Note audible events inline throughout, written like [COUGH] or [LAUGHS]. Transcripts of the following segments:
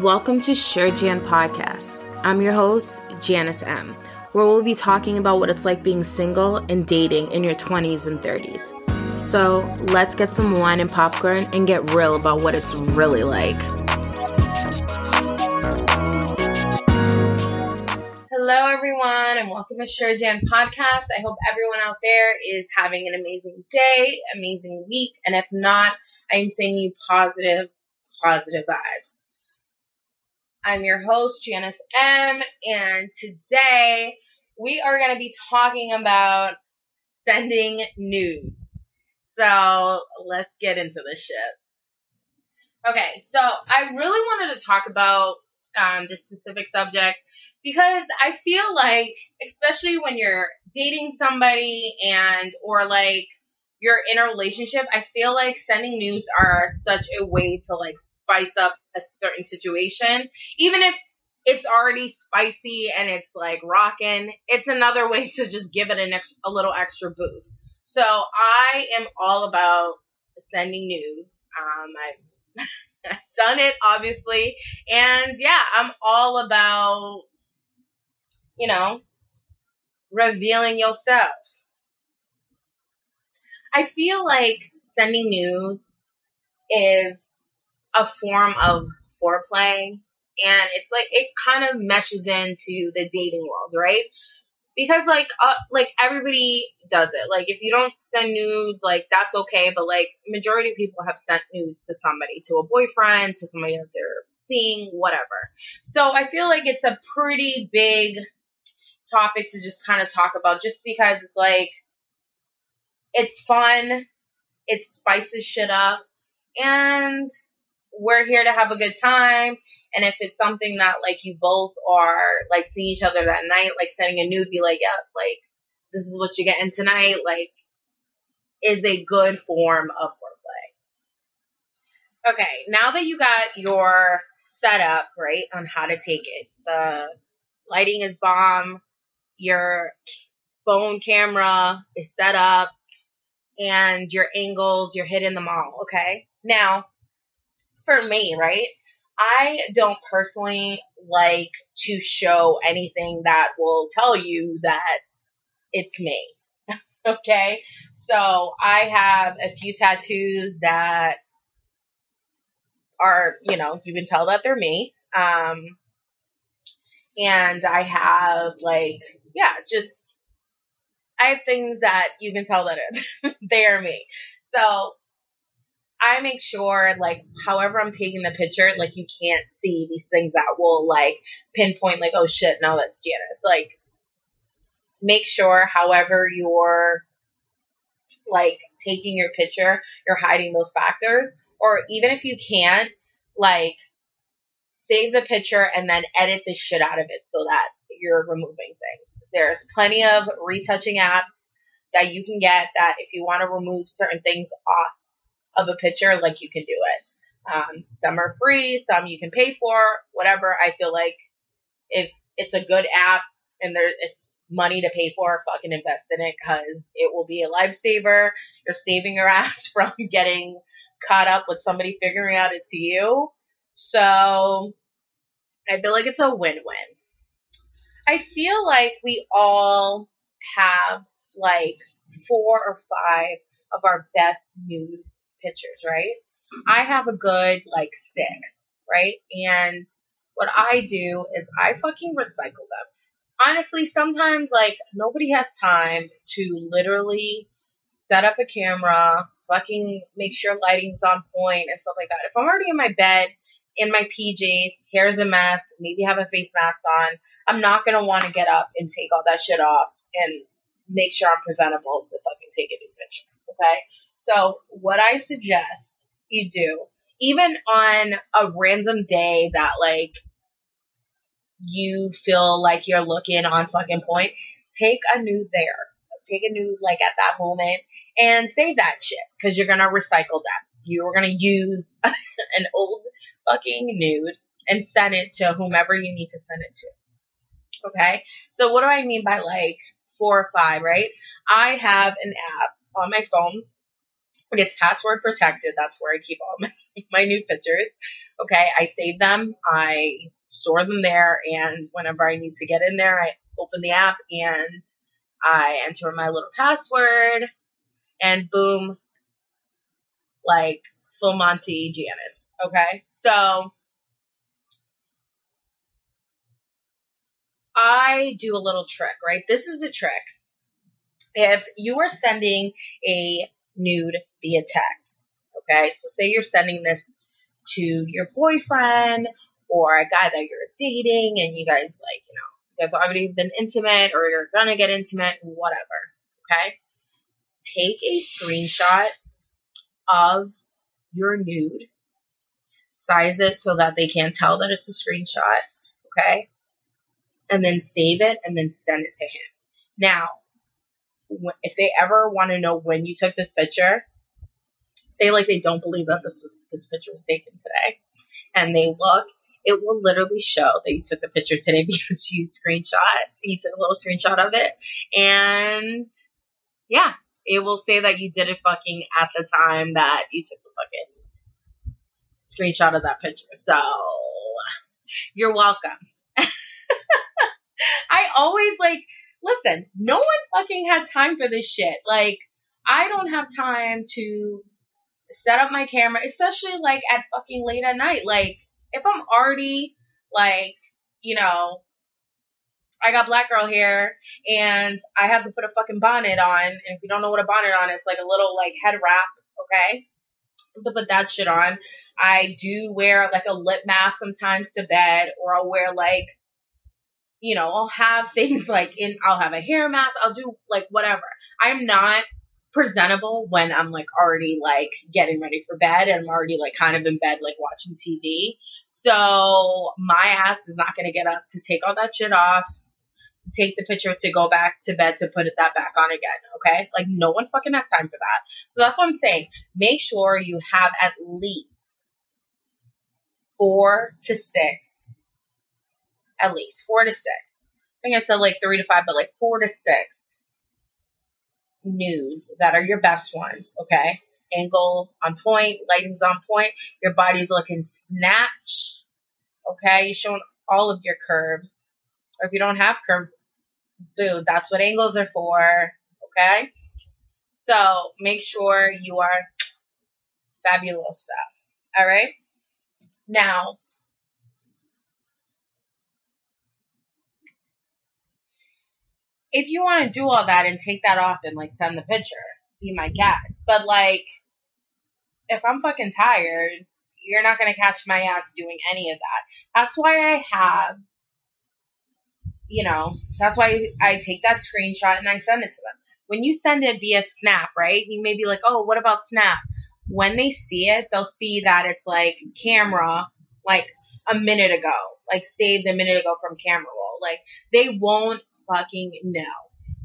Welcome to Sure Jan Podcast. I'm your host, Janice M., where we'll be talking about what it's like being single and dating in your 20s and 30s. So let's get some wine and popcorn and get real about what it's really like. Hello, everyone, and welcome to Sure Jan Podcast. I hope everyone out there is having an amazing day, amazing week, and if not, I am sending you positive, positive vibes. I'm your host, Janice M., and today we are going to be talking about sending nudes. So let's get into this shit. Okay, so I really wanted to talk about um, this specific subject because I feel like, especially when you're dating somebody and, or like, you're in a relationship, I feel like sending nudes are such a way to like spice up a certain situation. Even if it's already spicy and it's like rocking, it's another way to just give it an ex- a little extra boost. So I am all about sending nudes. Um, I've, [LAUGHS] I've done it obviously, and yeah, I'm all about you know revealing yourself. I feel like sending nudes is a form of foreplay and it's like it kind of meshes into the dating world, right? Because like uh, like everybody does it. Like if you don't send nudes, like that's okay, but like majority of people have sent nudes to somebody, to a boyfriend, to somebody that they're seeing, whatever. So I feel like it's a pretty big topic to just kind of talk about just because it's like it's fun, it spices shit up, and we're here to have a good time. And if it's something that like you both are like seeing each other that night, like sending a nude, be like, yeah, like this is what you're getting tonight, like is a good form of foreplay. Okay, now that you got your setup right on how to take it, the lighting is bomb, your phone camera is set up, and your angles, you're hitting them all. Okay. Now, for me, right? I don't personally like to show anything that will tell you that it's me. [LAUGHS] okay. So I have a few tattoos that are, you know, you can tell that they're me. Um, and I have like, yeah, just I have things that you can tell that [LAUGHS] they are me. So I make sure, like, however I'm taking the picture, like, you can't see these things that will, like, pinpoint, like, oh shit, no, that's Janice. Like, make sure, however you're, like, taking your picture, you're hiding those factors. Or even if you can't, like, save the picture and then edit the shit out of it so that you're removing things. There's plenty of retouching apps that you can get that if you want to remove certain things off of a picture, like you can do it. Um, some are free, some you can pay for, whatever. I feel like if it's a good app and there it's money to pay for, fucking invest in it because it will be a lifesaver. You're saving your [LAUGHS] ass from getting caught up with somebody figuring out it's you. So I feel like it's a win-win. I feel like we all have like four or five of our best nude pictures, right? I have a good like six, right? And what I do is I fucking recycle them. Honestly, sometimes like nobody has time to literally set up a camera, fucking make sure lighting's on point and stuff like that. If I'm already in my bed, in my PJs, hair's a mess, maybe have a face mask on, I'm not gonna want to get up and take all that shit off and make sure I'm presentable to fucking take a new picture. Okay. So what I suggest you do, even on a random day that like you feel like you're looking on fucking point, take a nude there. Take a nude like at that moment and save that shit because you're gonna recycle that. You're gonna use [LAUGHS] an old fucking nude and send it to whomever you need to send it to. Okay. So what do I mean by like four or five, right? I have an app on my phone. It is password protected. That's where I keep all my, [LAUGHS] my new pictures. Okay, I save them, I store them there, and whenever I need to get in there, I open the app and I enter my little password, and boom, like full Monty Janice. Okay, so I do a little trick, right? This is the trick. If you are sending a nude via text, okay, so say you're sending this to your boyfriend or a guy that you're dating and you guys like, you know, you guys already been intimate or you're gonna get intimate, whatever, okay? Take a screenshot of your nude, size it so that they can't tell that it's a screenshot, okay? And then save it and then send it to him. Now, if they ever want to know when you took this picture, say like they don't believe that this was this picture was taken today, and they look, it will literally show that you took the picture today [LAUGHS] because you screenshot, you took a little screenshot of it, and yeah, it will say that you did it fucking at the time that you took the fucking screenshot of that picture. So you're welcome. [LAUGHS] [LAUGHS] I always like listen, no one fucking has time for this shit. Like, I don't have time to set up my camera, especially like at fucking late at night. Like, if I'm already like, you know, I got black girl hair and I have to put a fucking bonnet on. And if you don't know what a bonnet on, it's like a little like head wrap, okay? To put that shit on. I do wear like a lip mask sometimes to bed, or I'll wear like you know, I'll have things [LAUGHS] like in, I'll have a hair mask, I'll do like whatever. I'm not presentable when I'm like already like getting ready for bed and I'm already like kind of in bed like watching TV. So my ass is not gonna get up to take all that shit off, to take the picture, to go back to bed, to put it that back on again. Okay? Like no one fucking has time for that. So that's what I'm saying. Make sure you have at least four to six at least four to six. I think I said like three to five, but like four to six nudes that are your best ones, okay? Angle on point, lighting's on point, your body's looking snatched, okay? You're showing all of your curves. Or if you don't have curves, boo, that's what angles are for, okay? So make sure you are fabulosa, alright? Now, if you want to do all that and take that off and like send the picture, be my guest. But like, if I'm fucking tired, you're not gonna catch my ass doing any of that. That's why I have, you know, that's why I take that screenshot and I send it to them. When you send it via Snap, right? You may be like, oh, what about Snap? When they see it, they'll see that it's like camera, like a minute ago, like saved a minute ago from camera roll. Like they won't fucking know.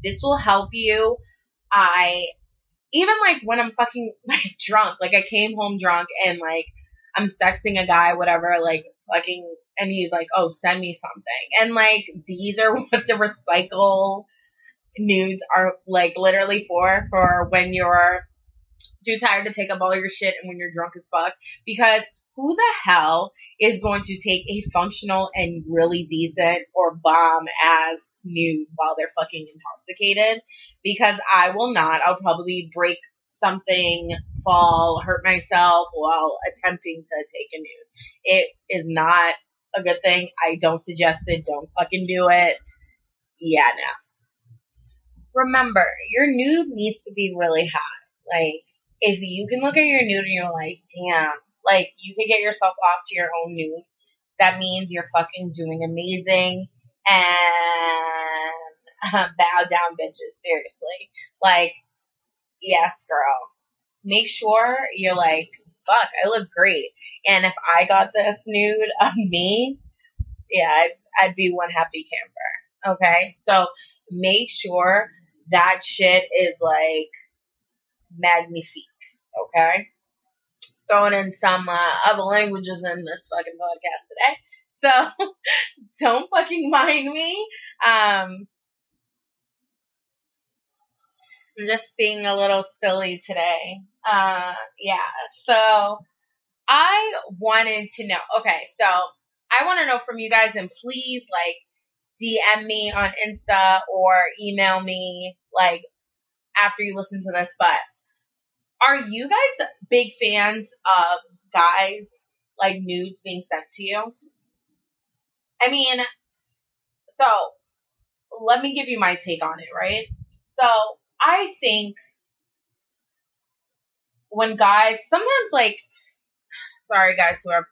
This will help you. I even like when I'm fucking [LAUGHS] like drunk, like I came home drunk and like I'm sexting a guy, whatever, like fucking, and he's like, oh, send me something. And like these are [LAUGHS] what the recycle nudes are like literally for, for when you're too tired to take up all your shit and when you're drunk as fuck. Because who the hell is going to take a functional and really decent or bomb ass nude while they're fucking intoxicated? Because I will not. I'll probably break something, fall, hurt myself while attempting to take a nude. It is not a good thing. I don't suggest it. Don't fucking do it. Yeah, no. Remember, your nude needs to be really hot. Like, if you can look at your nude and you're like, damn, like you can get yourself off to your own nude. That means you're fucking doing amazing and [LAUGHS] bow down bitches, seriously. Like, yes, girl. Make sure you're like, fuck, I look great. And if I got this nude of me, yeah, I'd, I'd be one happy camper. Okay? So make sure that shit is like magnifique. Okay? Throwing in some uh, other languages in this fucking podcast today. [LAUGHS] So don't fucking mind me. Um, I'm just being a little silly today. Uh, yeah. So I wanted to know. Okay, so I want to know from you guys, and please like DM me on Insta or email me like after you listen to this. But are you guys big fans of guys like nudes being sent to you? I mean, so let me give you my take on it, right? So I think when guys sometimes like sorry guys who are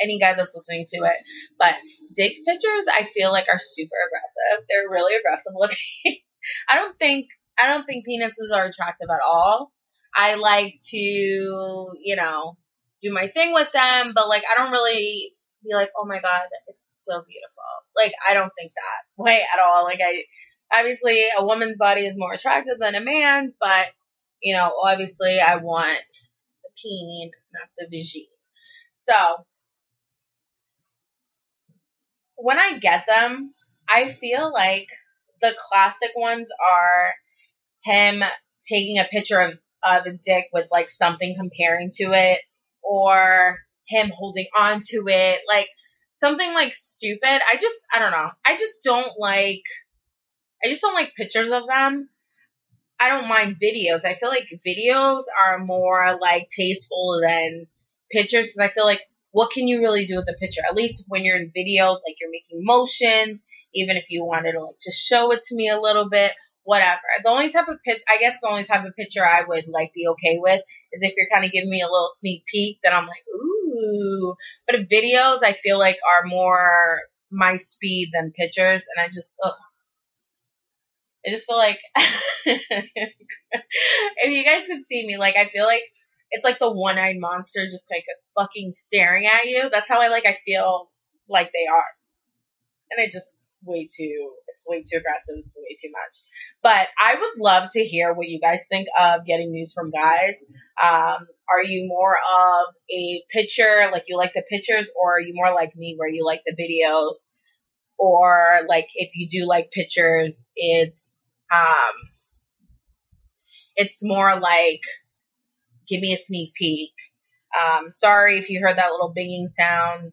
any guy that's listening to it, but dick pictures I feel like are super aggressive. They're really aggressive looking. [LAUGHS] I don't think I don't think penises are attractive at all. I like to, you know, do my thing with them, but like I don't really be like, oh my god, it's so beautiful. Like I don't think that [LAUGHS] way at all. Like I, obviously a woman's body is more attractive than a man's, but you know, obviously I want the peen, not the vagine. So when I get them, I feel like the classic ones are him taking a picture of, of his dick with like something comparing to it or him holding on to it, like something like stupid. I just, I don't know. I just don't like, I just don't like pictures of them. I don't mind videos. I feel like videos are more like tasteful than pictures because I feel like what can you really do with a picture? At least when you're in video, like you're making motions, even if you wanted to like to show it to me a little bit, whatever. The only type of pitch, I guess the only type of picture I would like be okay with is if you're kind of giving me a little sneak peek, then I'm like, ooh. But videos, I feel like are more my speed than pictures, and I just, ugh. I just feel like [LAUGHS] if you guys could see me, like I feel like it's like the one-eyed monster just like fucking staring at you. That's how I like I feel like they are. And it just way too it's way too aggressive, it's way too much. But I would love to hear what you guys think of getting news from guys. Um, are you more of a picture, like you like the pictures, or are you more like me where you like the videos? Or like if you do like pictures, it's um it's more like give me a sneak peek. Um, sorry if you heard that little binging sound.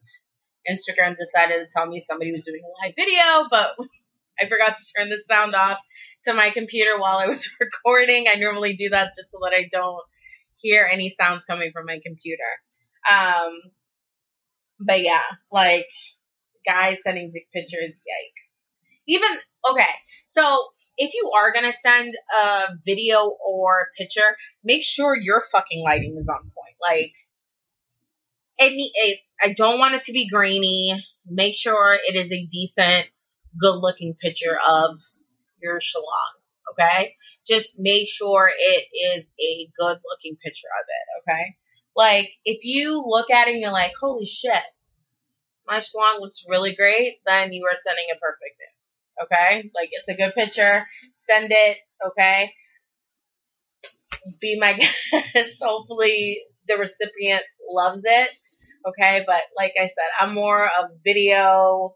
Instagram decided to tell me somebody was doing a live video, but [LAUGHS] I forgot to turn the sound off to my computer while I was [LAUGHS] recording. I normally do that just so that I don't hear any sounds coming from my computer. Um, but yeah, like guys sending dick pictures, yikes. Even okay, so if you are gonna send a video or picture, make sure your fucking lighting is on point. Like, any, it, I don't want it to be grainy. Make sure it is a decent, good looking picture of your shalong. Okay, just make sure it is a good looking picture of it. Okay, like if you look at it and you're like, holy shit, my shalong looks really great, then you are sending a perfect image okay? Like it's a good picture. Send it, okay? Be my [LAUGHS] guest. Hopefully the recipient loves it. Okay, but like I said, I'm more of video.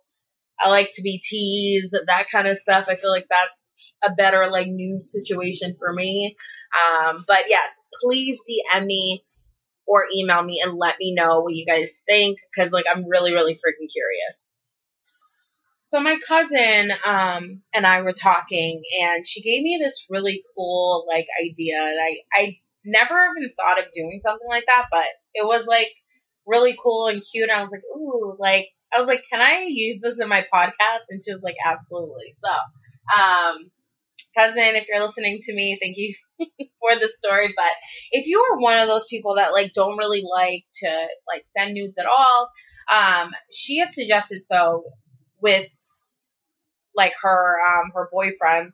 I like to be teased, that kind of stuff. I feel like that's a better like new situation for me. Um, but yes, please DM me or email me and let me know what you guys think because like I'm really really freaking curious. So my cousin um, and I were talking, and she gave me this really cool like idea. And I I never even thought of doing something like that, but it was like really cool and cute. And I was like, ooh, like I was like, can I use this in my podcast? And she was like, absolutely. So, um, cousin, if you're listening to me, thank you [LAUGHS] for the story. But if you are one of those people that like don't really like to like send nudes at all, um, she had suggested so with like her um her boyfriend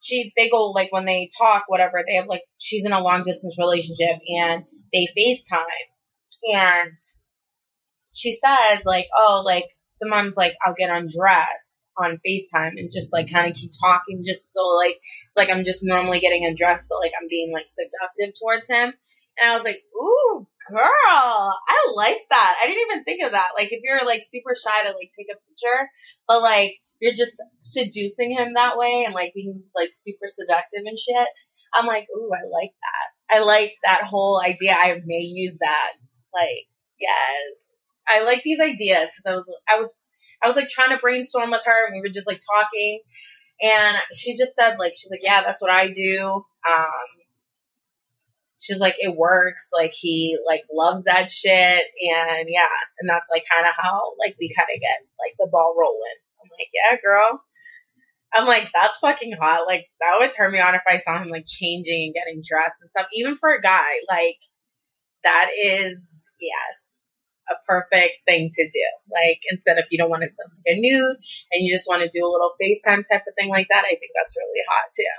she they go like when they talk whatever they have like she's in a long distance relationship and they FaceTime and she says like oh like sometimes like I'll get undressed on FaceTime and just like kind of keep talking just so like like I'm just normally getting undressed but like I'm being like seductive towards him and I was like ooh girl I like that I didn't even think of that like if you're like super shy to like take a picture but like you're just seducing him that way and like being like super seductive and shit. I'm like, ooh, I like that. I like that whole idea. I may use that Like, yes. I like these ideas because I was, I was, I was like trying to brainstorm with her and we were just like talking and she just said like, she's like, yeah, that's what I do. Um, she's like, it works. Like he like loves that shit. And yeah, and that's like kind of how like we kind of get like the ball rolling. I'm like, yeah, girl. I'm like, that's fucking hot. Like that would turn me on if I saw him like changing and getting dressed and stuff. Even for a guy, like that is yes, a perfect thing to do. Like instead of you don't want to send like a nude and you just want to do a little FaceTime type of thing like that, I think that's really hot too.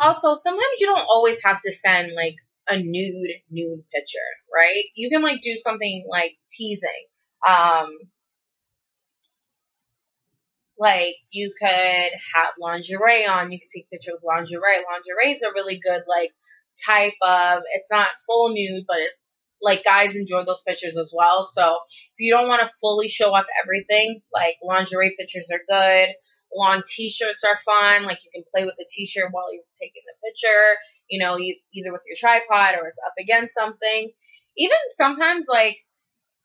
Also, sometimes you don't always have to send like a nude nude picture, right? You can like do something like teasing. Um like you could have lingerie on, you could take a picture of lingerie. Lingerie is a really good like type of it's not full nude, but it's like guys enjoy those pictures as well. So if you don't want to fully show off everything, like lingerie pictures are good. Long t-shirts are fun. Like you can play with the t-shirt while you're taking the picture, you know, either with your tripod or it's up against something. Even sometimes like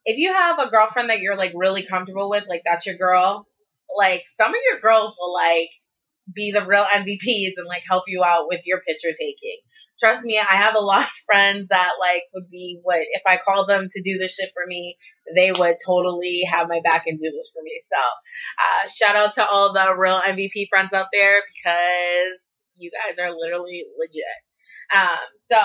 if you have a girlfriend that you're like really comfortable with, like that's your girl, like some of your girls will like be the real MVPs and like help you out with your picture taking. Trust me, I have a lot of friends that like would be what if I called them to do this shit for me, they would totally have my back and do this for me. So, uh, shout out to all the real MVP friends out there because you guys are literally legit. Um, so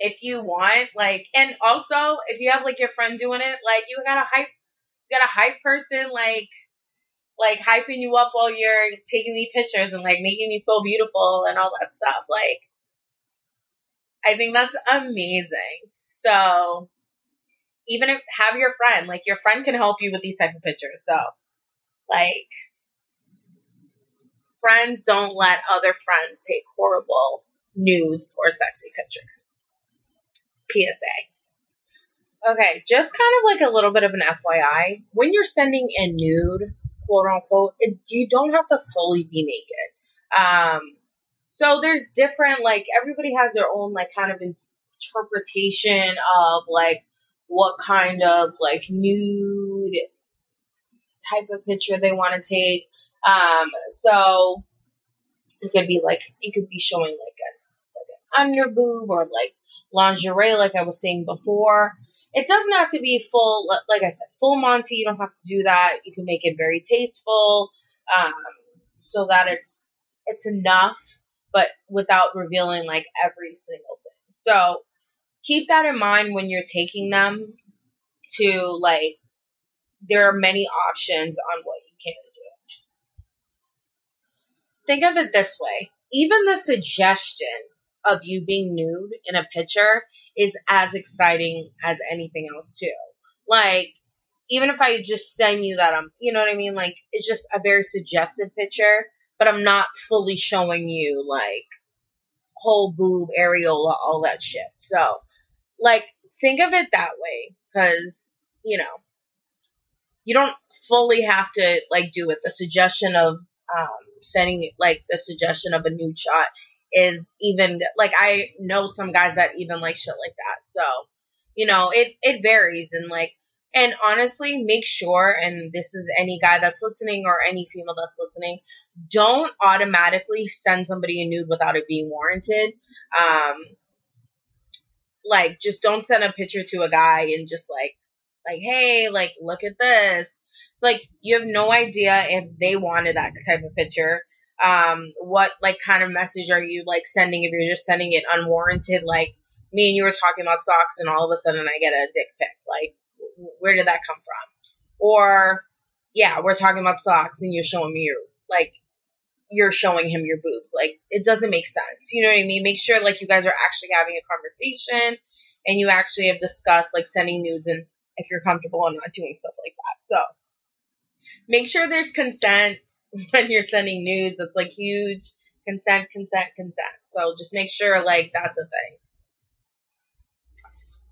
if you want, like, and also if you have like your friend doing it, like you got a hype, you got a hype person, like like hyping you up while you're taking these pictures and like making you feel beautiful and all that stuff. Like, I think that's amazing. So, even if have your friend, like your friend can help you with these type of pictures. So, like, friends don't let other friends take horrible nudes or sexy pictures. PSA. Okay, just kind of like a little bit of an FYI. When you're sending a nude quote unquote, it, you don't have to fully be naked. Um, so there's different, like, everybody has their own, like, kind of interpretation of, like, what kind of, like, nude type of picture they want to take. Um, so it could be, like, it could be showing, like, a, like an under boob or, like, lingerie, like I was saying before. It doesn't have to be full, like I said, full Monty. You don't have to do that. You can make it very tasteful, um, so that it's it's enough, but without revealing like every single thing. So keep that in mind when you're taking them to like. There are many options on what you can do. Think of it this way: even the suggestion of you being nude in a picture is as exciting as anything else too. Like, even if I just send you that, I'm, you know what I mean? Like, it's just a very suggestive picture, but I'm not fully showing you like whole boob, areola, all that shit. So, like, think of it that way, cause, you know, you don't fully have to like do it. The suggestion of, um, sending like the suggestion of a nude shot is even like I know some guys that even like shit like that. So, you know, it it varies and like and honestly, make sure and this is any guy that's listening or any female that's listening, don't automatically send somebody a nude without it being warranted. Um like just don't send a picture to a guy and just like like hey, like look at this. It's like you have no idea if they wanted that type of picture um, what like kind of message are you like sending if you're just sending it unwarranted? Like me and you were talking about socks, and all of a sudden I get a dick pic. Like, where did that come from? Or yeah, we're talking about socks, and you're showing me your like you're showing him your boobs. Like it doesn't make sense. You know what I mean? Make sure like you guys are actually having a conversation and you actually have discussed like sending nudes and if you're comfortable and not doing stuff like that. So make sure there's consent [LAUGHS] when you're sending nudes. It's like huge consent, consent, consent. So just make sure like that's a thing.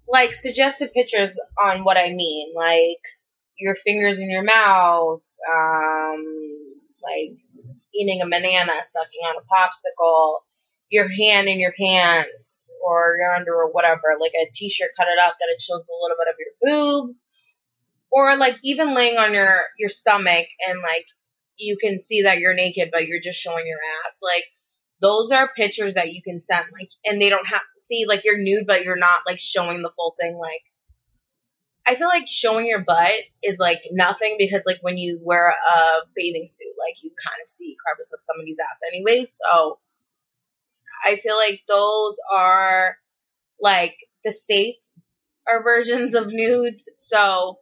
Like suggested pictures on what I mean, like your fingers in your mouth, um, like eating a banana, sucking on a popsicle, your hand in your pants, or your under or whatever, like a t-shirt, cut it up that it shows a little bit of your boobs, or like even laying on your your stomach and like you can see that you're naked but you're just showing your ass. Like those are pictures that you can send like and they don't have see like you're nude but you're not like showing the full thing like I feel like showing your butt is like nothing because like when you wear a bathing suit, like you kind of see crevice of somebody's ass anyway. So I feel like those are like the safe versions of nudes. So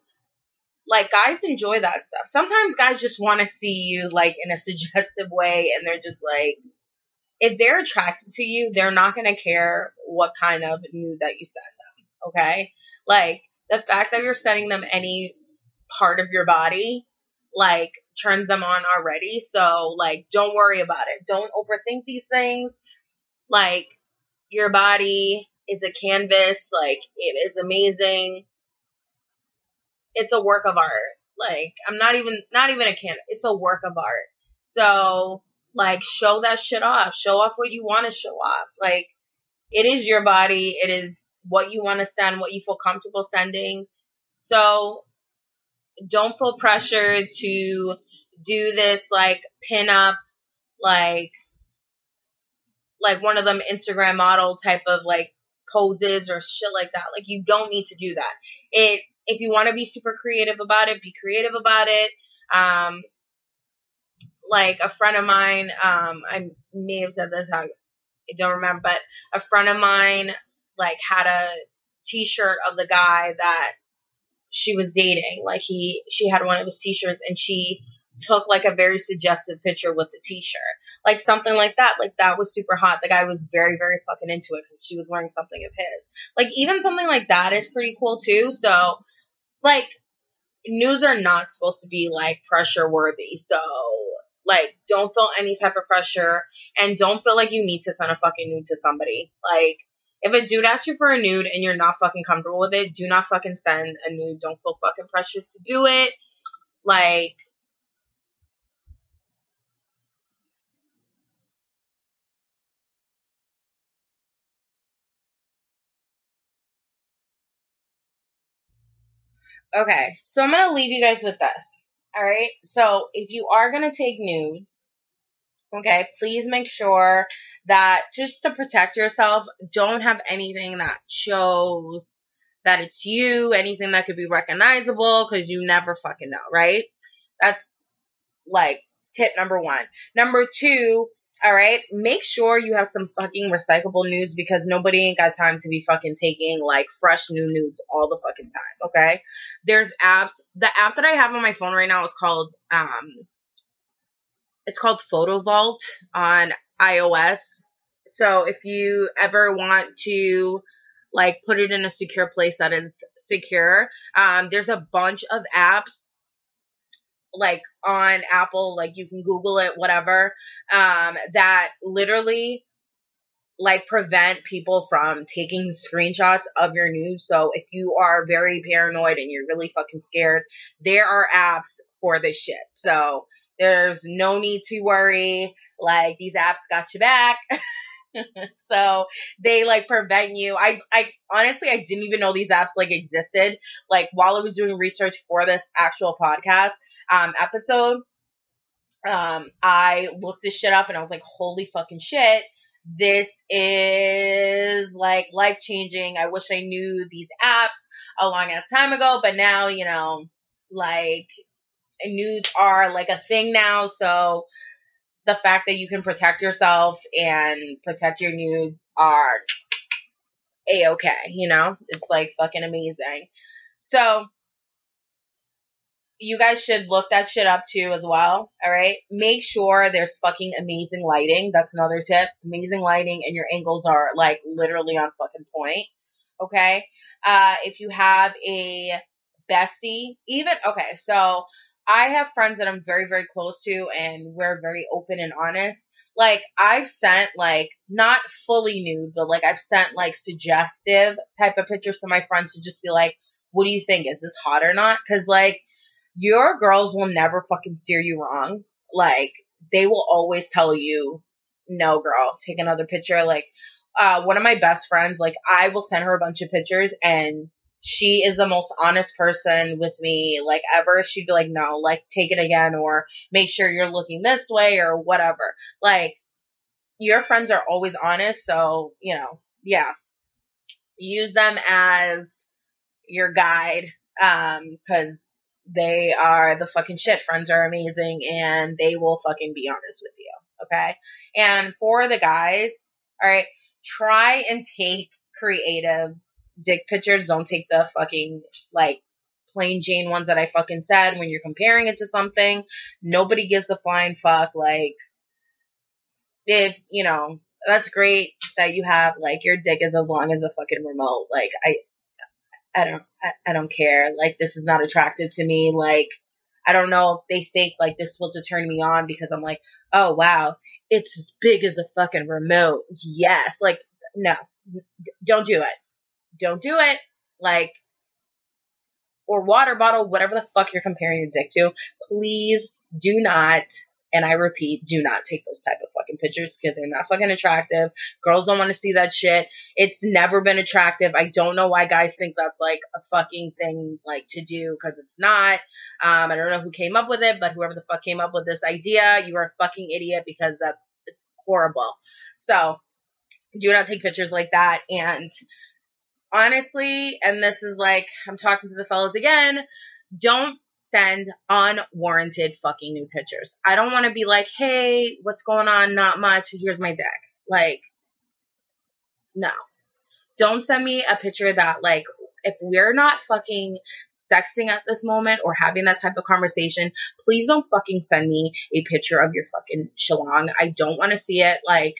like guys enjoy that stuff. Sometimes guys just want to see you like in a [LAUGHS] suggestive way and they're just like if they're attracted to you, they're not going to care what kind of nude that you send them, okay? Like the fact that you're sending them any part of your body like turns them on already. So like don't worry about it. Don't overthink these things. Like your body is a canvas, like it is amazing. It's a work of art. Like I'm not even not even a can it's a work of art. So like show that shit off. Show off what you want to show off. Like it is your body. It is what you want to send, what you feel comfortable sending. So don't feel pressured to do this like pin up, like, like one of them Instagram model type of like poses or shit like that. Like you don't need to do that. It, if you want to be super creative about it, be creative about it. Um, like a friend of mine, um, I may have said this, I don't remember, but a friend of mine like had a t-shirt of the guy that she was dating. Like he, she had one of his t-shirts and she took like a very suggestive picture with the t-shirt. Like something like that. Like that was super hot. The guy was very, very fucking into it because she was wearing something of his. Like even something like that is pretty cool too. So like news are not supposed to be like pressure worthy. So like don't feel any type of pressure and don't feel like you need to send a fucking nude to somebody. Like if a dude asks you for a nude and you're not fucking comfortable with it, do not fucking send a nude. Don't feel fucking pressured to do it. Like, Okay, so I'm gonna leave you guys with this. Alright, so if you are gonna take nudes, okay, please make sure that just to protect yourself, don't have anything that shows that it's you, anything that could be recognizable, because you never fucking know, right? That's like tip number one. Number two, all right, make sure you have some fucking recyclable nudes because nobody ain't got time to be fucking taking like fresh new nudes all the fucking time, okay? There's apps. The app that I have on my phone right now is called um it's called Photo Vault on iOS. So if you ever want to like put it in a secure place that is secure, um, there's a bunch of apps like on Apple, like you can Google it, whatever, um, that literally like prevent people from taking screenshots of your nudes. So if you are very paranoid and you're really fucking scared, there are apps for this shit. So there's no need to worry. Like these apps got you back. [LAUGHS] [LAUGHS] so they like prevent you. I I honestly I didn't even know these apps like existed. Like while I was doing research for this actual podcast um episode, um I looked this shit up and I was like, holy fucking shit. This is like life changing. I wish I knew these apps a long ass time ago, but now, you know, like nudes are like a thing now. So the fact that you can protect yourself and protect your nudes are a okay, you know? It's like fucking amazing. So you guys should look that shit up too as well. All right. Make sure there's fucking amazing lighting. That's another tip. Amazing lighting and your angles are like literally on fucking point. Okay. Uh, if you have a bestie, even, okay. So I have friends that I'm very, very close to and we're very open and honest. Like I've sent like not fully nude, but like I've sent like suggestive type of pictures to my friends to just be like, what do you think? Is this hot or not? Cause like your girls will never fucking steer you wrong. Like they will always tell you, no girl, take another picture. Like uh, one of my best friends, like I will send her a bunch of pictures and she is the most honest person with me, like ever. She'd be like, no, like take it again or make sure you're looking this way or whatever. Like your friends are always honest. So, you know, yeah, use them as your guide. Um, cause they are the fucking shit. Friends are amazing and they will fucking be honest with you. Okay. And for the guys, all right, try and take creative dick pictures. Don't take the fucking like plain Jane ones that I fucking said when you're comparing it to something. Nobody gives a flying fuck. Like, if, you know, that's great that you have like your dick is as long as a fucking remote. Like, I, I don't, I, I don't care. Like, this is not attractive to me. Like, I don't know if they think like this will to turn me on because I'm like, oh wow, it's as big as a fucking remote. Yes. Like, no, don't do it. Don't do it. Like, or water bottle, whatever the fuck you're comparing your dick to. Please do not and I repeat, do not take those type of fucking pictures because they're not fucking attractive. Girls don't want to see that shit. It's never been attractive. I don't know why guys think that's like a fucking thing like to do because it's not. Um, I don't know who came up with it, but whoever the fuck came up with this idea, you are a fucking idiot because that's it's horrible. So do not take pictures like that. And honestly, and this is like I'm talking to the fellas again, don't send unwarranted fucking new pictures. I don't want to be like, hey, what's going on? Not much. Here's my dick. Like, no. Don't send me a picture that, like, if we're not fucking sexting at this moment or having that type of conversation, please don't fucking send me a picture of your fucking shalong. I don't want to see it. Like,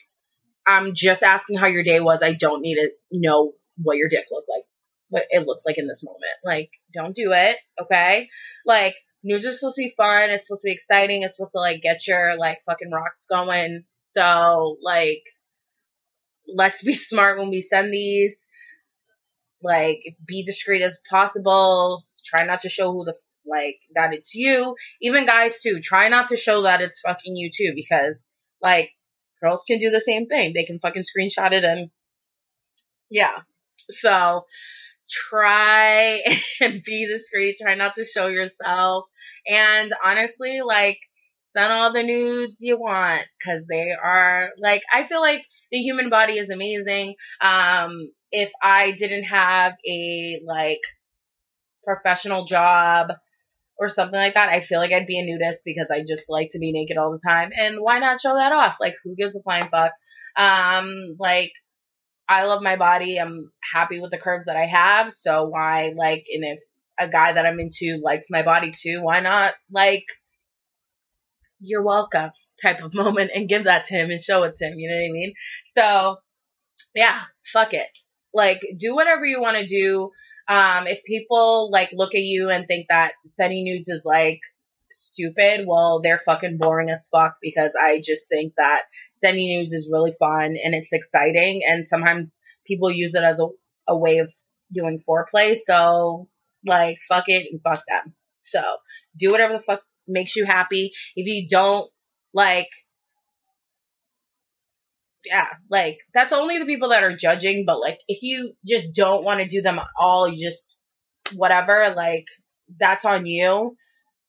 I'm just asking how your day was. I don't need to know what your dick looked like what it looks like in this moment. Like, don't do it, okay? Like, news is supposed to be fun. It's supposed to be exciting. It's supposed to like get your like fucking rocks going. So like, let's be [LAUGHS] smart when we send these. Like, be discreet as possible. Try not to show who the like that it's you. Even guys too. Try not to show that it's fucking you too, because like girls can do the same thing. They can fucking screenshot it and yeah. So try [LAUGHS] and be discreet. Try not to show yourself. And honestly, like, send all the nudes you want because they are like, I feel like the human body is amazing. Um, if I didn't have a like professional job or something like that, I feel like I'd be a nudist because I just like to be naked all the time. And why not show that off? Like, who gives a flying fuck? Um, like, I love my body. I'm happy with the curves that I have. So why like and if a guy that I'm into likes my body too, why not like you're welcome type of [LAUGHS] moment and give that to him and show it to him, you know what I mean? So yeah, fuck it. Like do whatever you want to do. Um if people like look at you and think that sending nudes is like stupid, well, they're fucking boring as fuck because I just think that sending news is really fun and it's exciting. And sometimes people use it as a, a way of doing foreplay. So, like, fuck it and fuck them. So, do whatever the fuck makes you happy. If you don't, like, yeah, like, that's only the people that are judging. But, like, if you just don't want to do them all, you just, whatever, like, that's on you.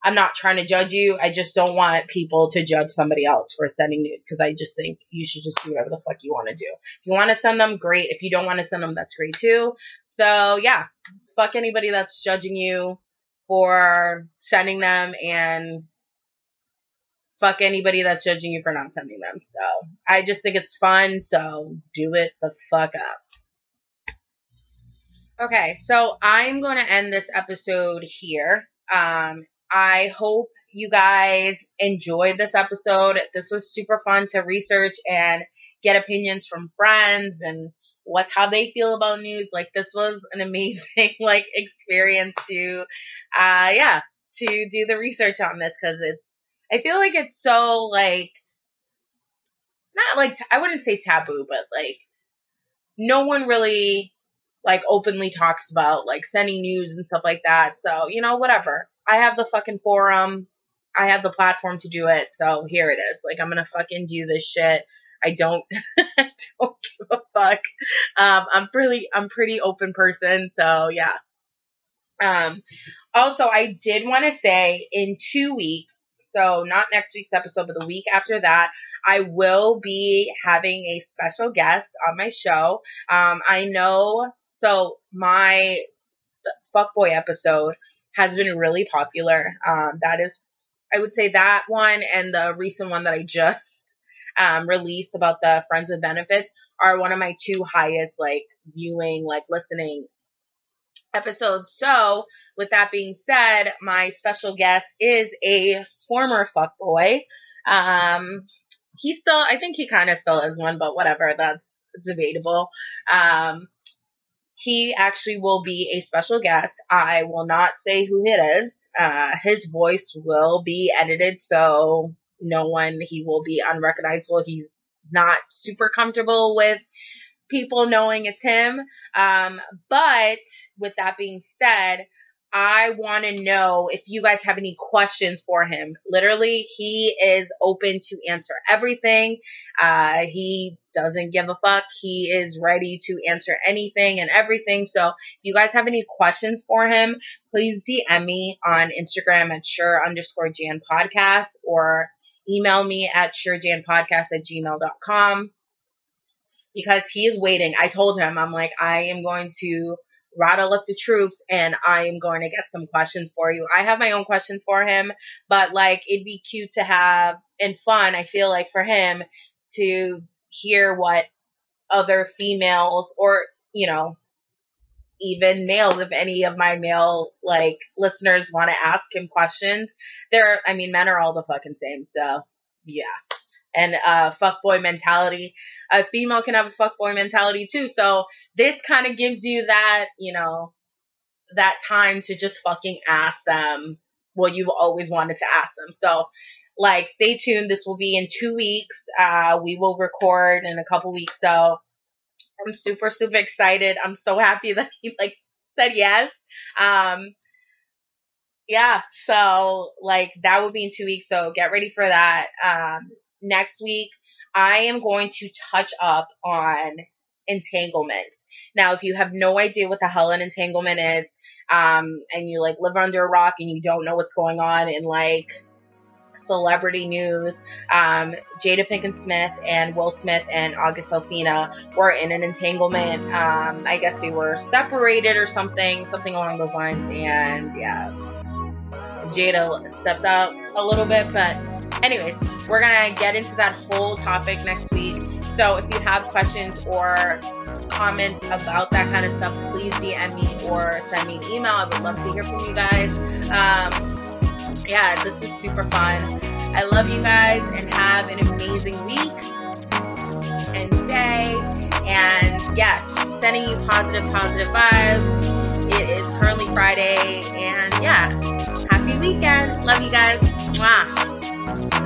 I'm not trying to judge you. I just don't want people to judge somebody else for sending nudes because I just think you should just do whatever the fuck you want to do. If you want to send them, great. If you don't want to send them, that's great too. So yeah, fuck anybody that's judging you for sending them and fuck anybody that's judging you for not sending them. So I just think it's fun. So do it the fuck up. Okay, so I'm going to end this episode here. Um, I hope you guys enjoyed this episode. This was super fun to research and get opinions from friends and what's how they feel about news. Like this was an amazing [LAUGHS] like experience to uh yeah, to do the research on this cuz it's I feel like it's so like not like I wouldn't say taboo, but like no one really like openly talks about like sending news and stuff like that. So, you know, whatever. I have the fucking forum. I have the platform to do it. So here it is. Like I'm gonna fucking do this shit. I don't, [LAUGHS] I don't give a fuck. Um, I'm pretty, I'm pretty open person. So yeah. Um, also, I did want to say in two weeks, so not next week's episode, but the week after that, I will be having a special guest on my show. Um, I know, so my fuckboy episode has been really popular. Um, that is, I would say that one and the recent one that I just um, released about the friends with benefits are one of my two highest like viewing, like listening episodes. So, with that being said, my special guest is a former fuckboy. Um, he still, I think he kind of still is one, but whatever, that's debatable. Um, he actually will be a special guest. I will not say who it is. Uh, his voice will be edited, so no one, he will be unrecognizable. He's not super comfortable with people knowing it's him. Um, but with that being said, I want to know if you guys have any questions for him. Literally, he is open to answer everything. Uh, he doesn't give a fuck. He is ready to answer anything and everything. So if you guys have any questions for him, please DM me on Instagram at sure underscore Jan podcast or email me at surejanpodcast at gmail.com because he is waiting. I told him, I'm like, I am going to rattle up the troops and I am going to get some questions for you. I have my own questions for him, but like it'd be cute to have and fun, I feel like for him to hear what other females or, you know, even males, if any of my male like listeners want to ask him questions. There, I mean, men are all the fucking same. So yeah and uh fuckboy mentality. A female can have a fuckboy mentality too. So this kind of gives you that, you know, that time to just fucking ask them what you've always wanted to ask them. So like stay tuned. This will be in two weeks. Uh we will record in a couple weeks. So I'm super, super excited. I'm so happy [LAUGHS] that he like said yes. Um yeah, so like that will be in two weeks. So get ready for that. Um next week, I am going to touch up on entanglement. Now, if you have no idea what the hell an entanglement is, um, and you like live under a rock and you don't know what's going on in like celebrity news, um, Jada Pinkett Smith and Will Smith and August Alsina were in an entanglement. Um, I guess they were separated or something, something along those lines. And yeah, Jada stepped up a little bit, but anyways, we're gonna get into that whole topic next week. So if you have questions or comments about that kind of stuff, please DM me or send me an email. I would love to hear from you guys. Um, yeah, this was super fun. I love you guys and have an amazing week and day. And yes, sending you positive, positive vibes. It is Curly Friday, and yeah, happy weekend. Love you guys. Mwah.